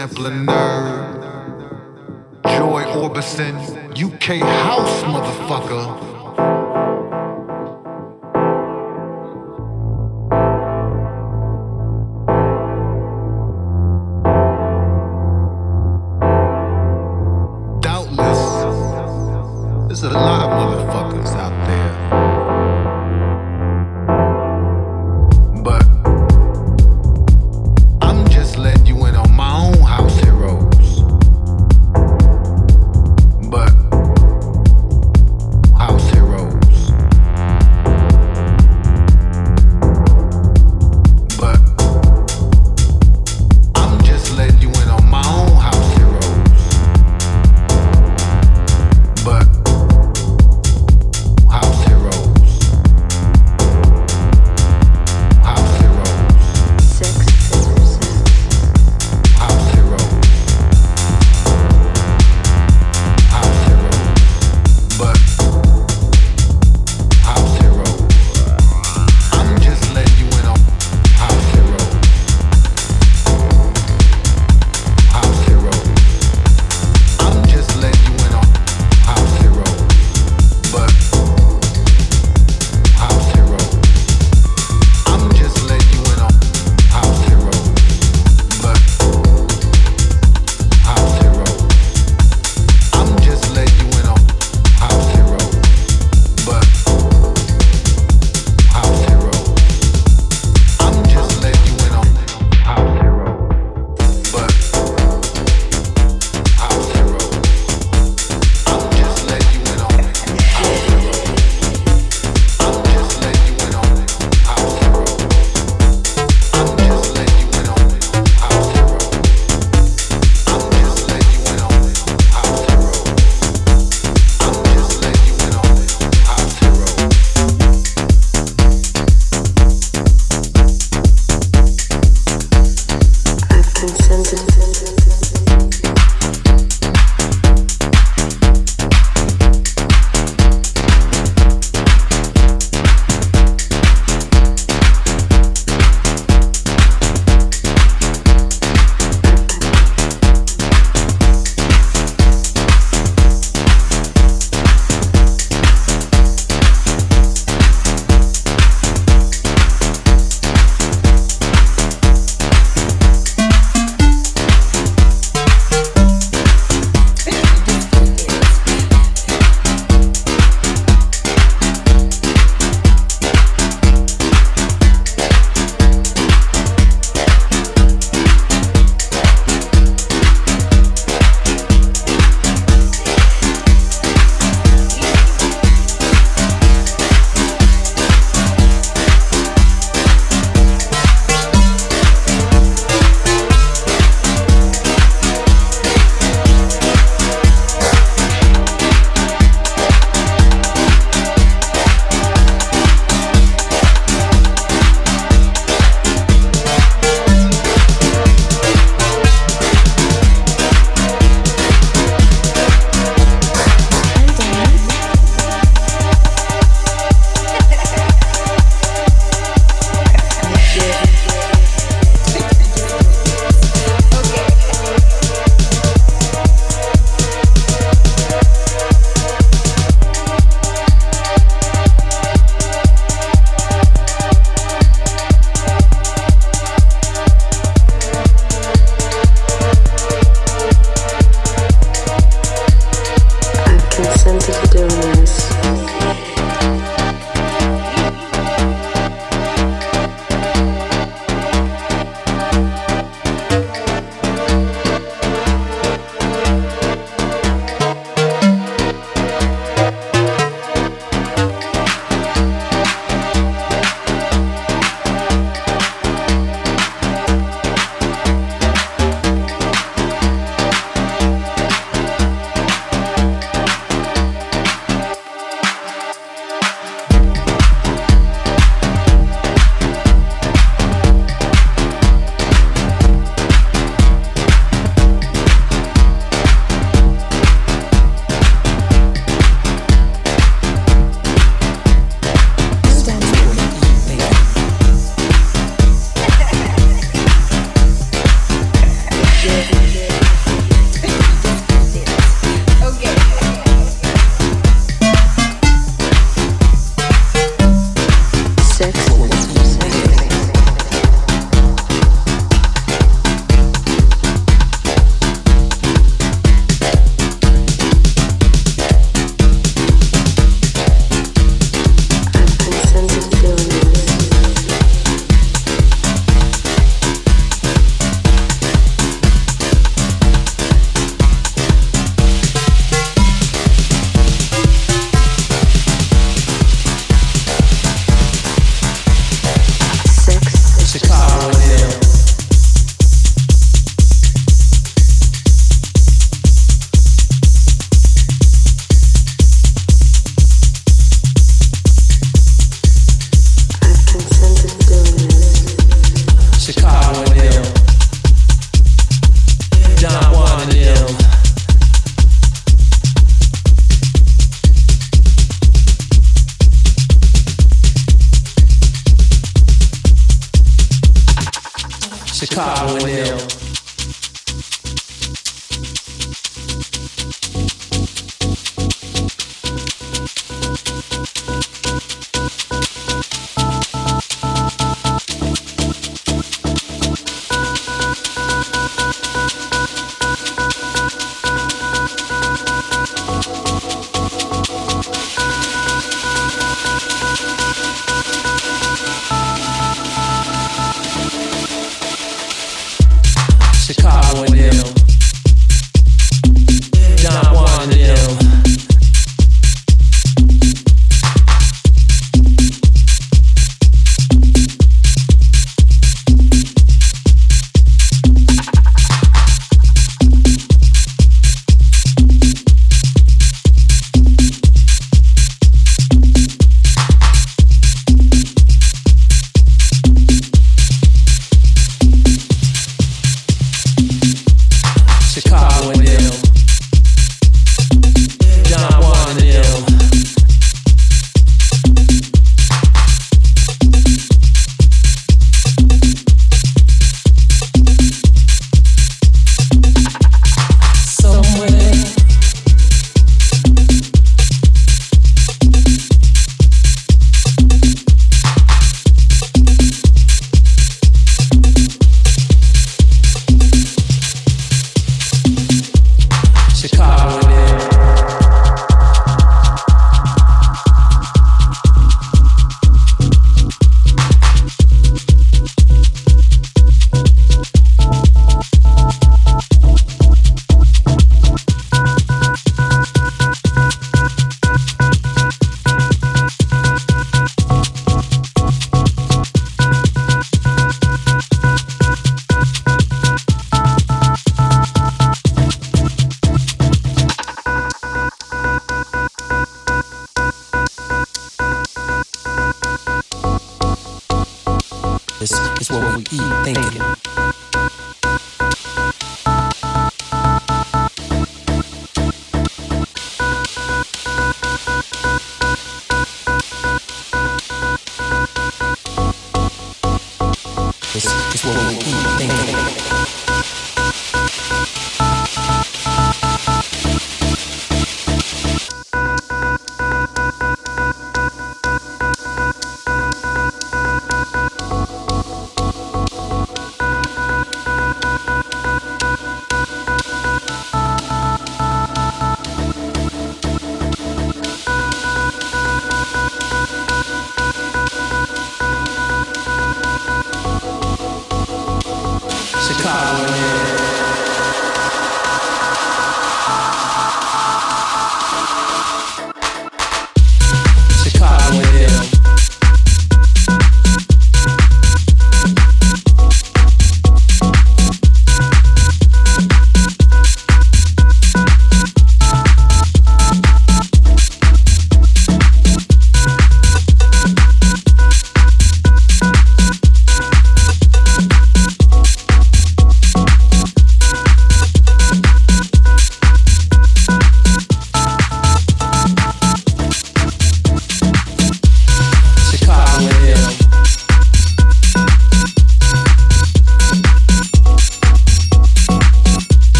Herbert,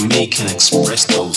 for me can express those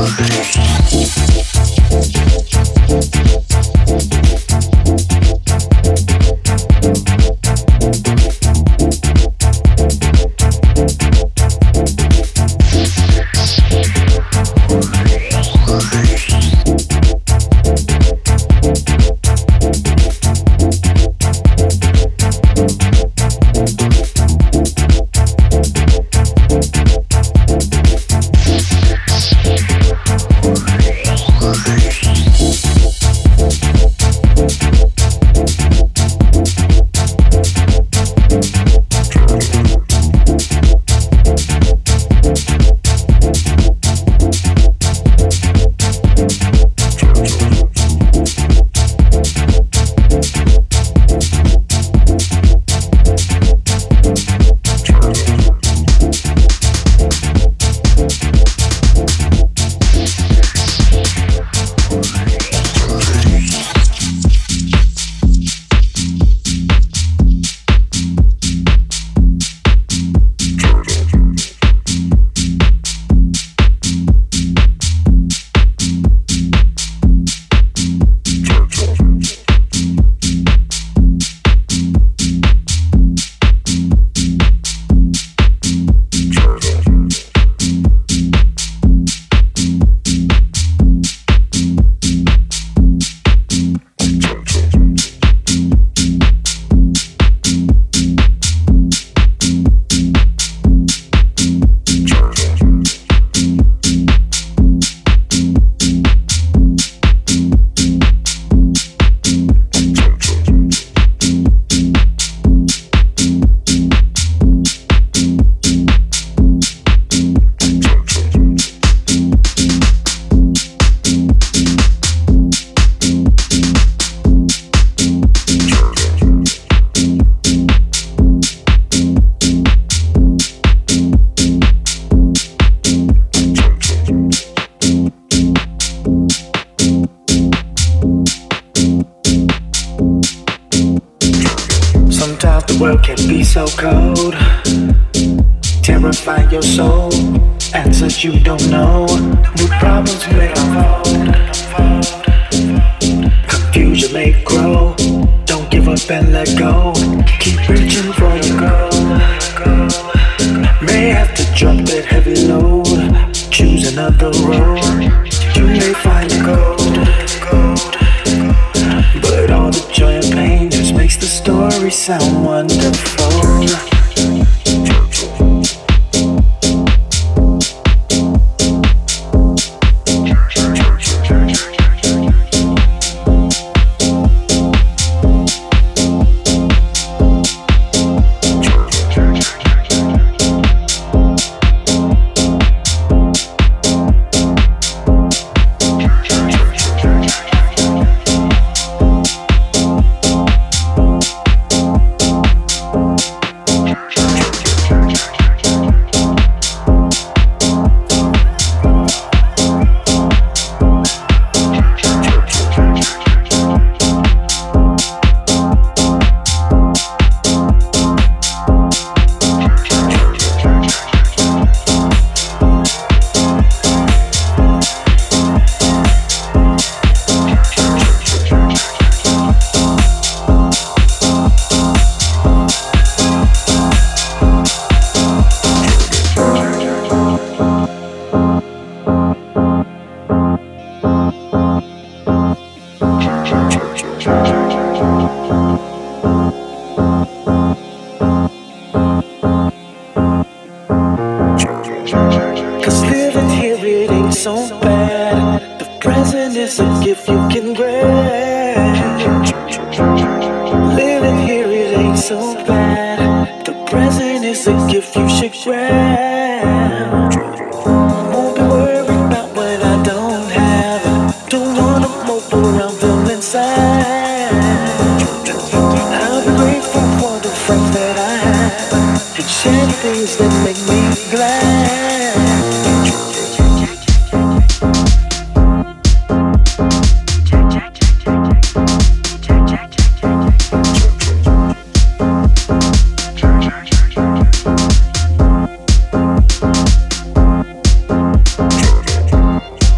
Bye.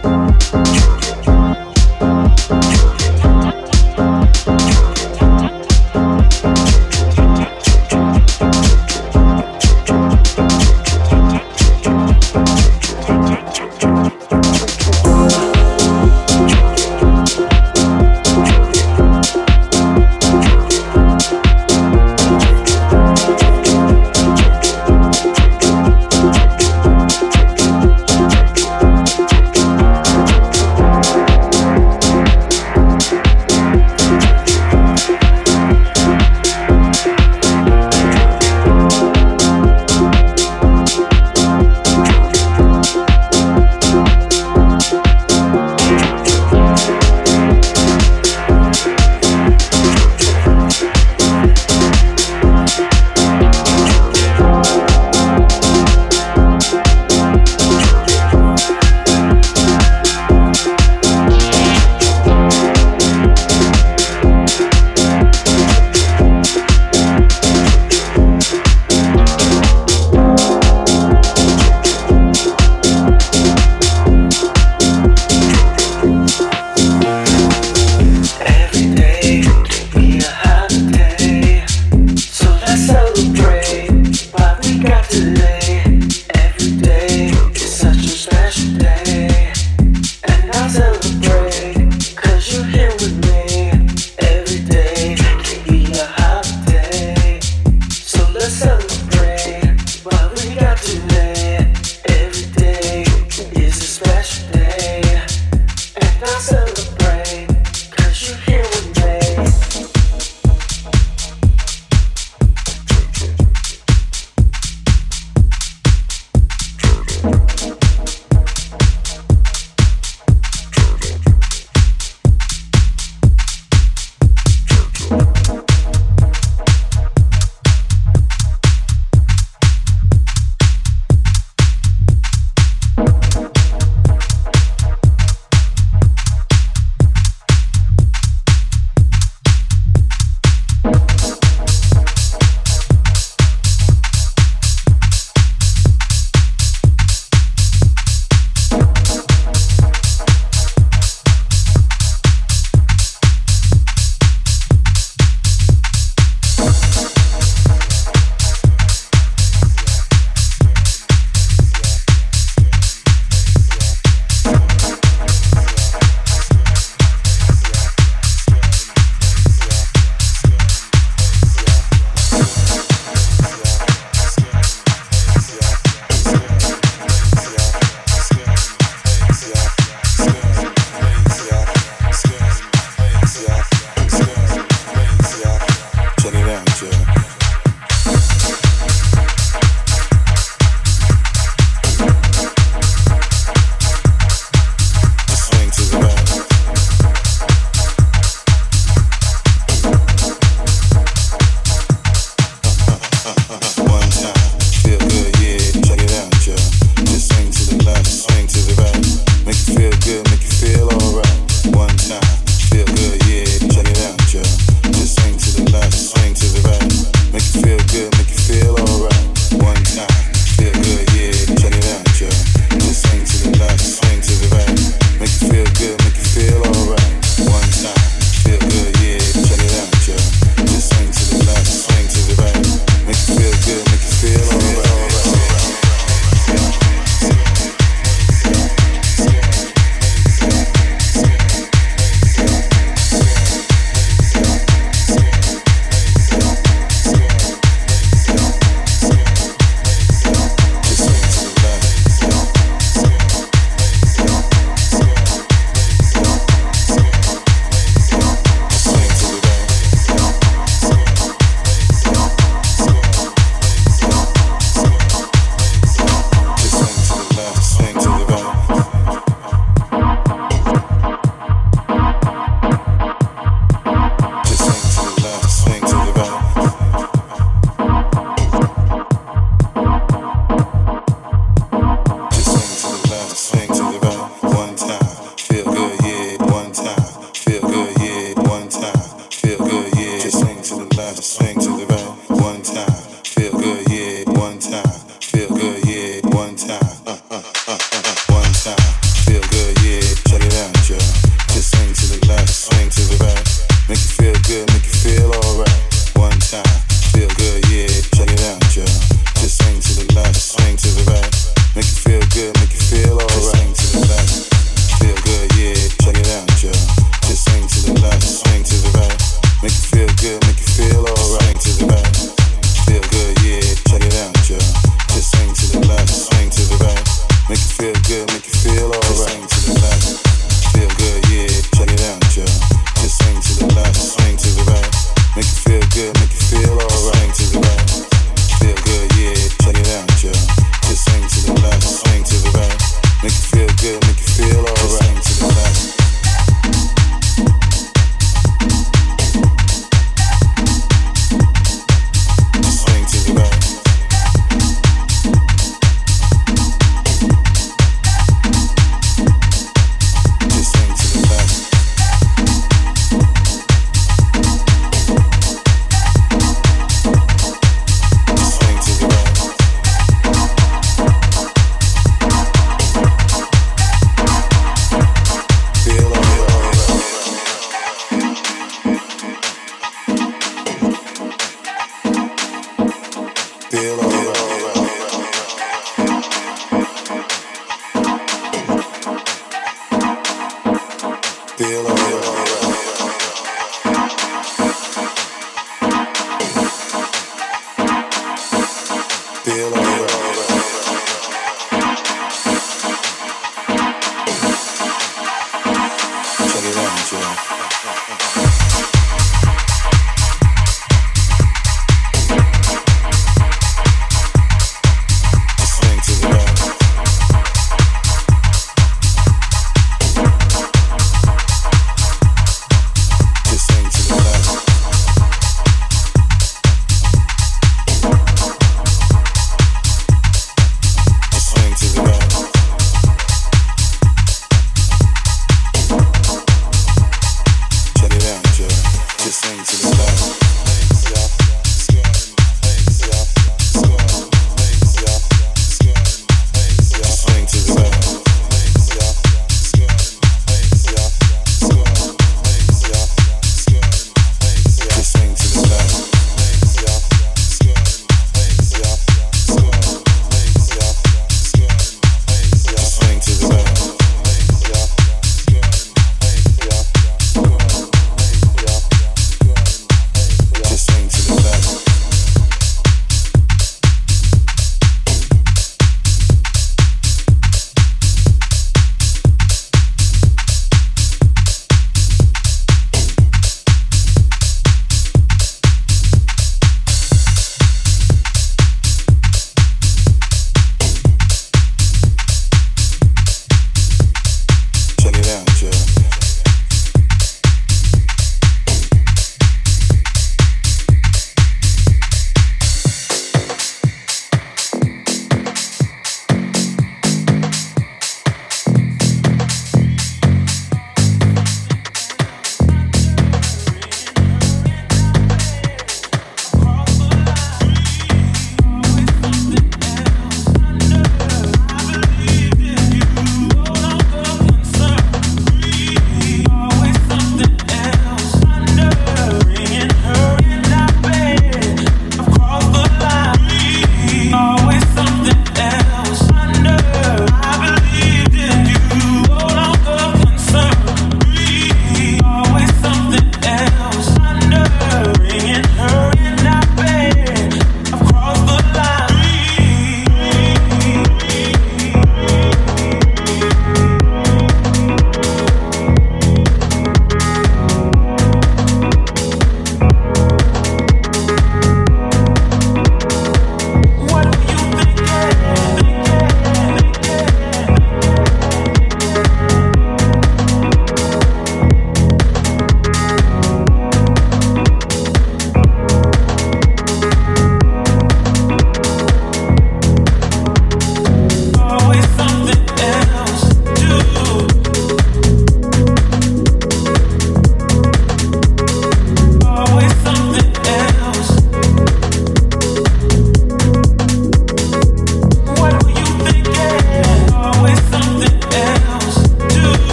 True.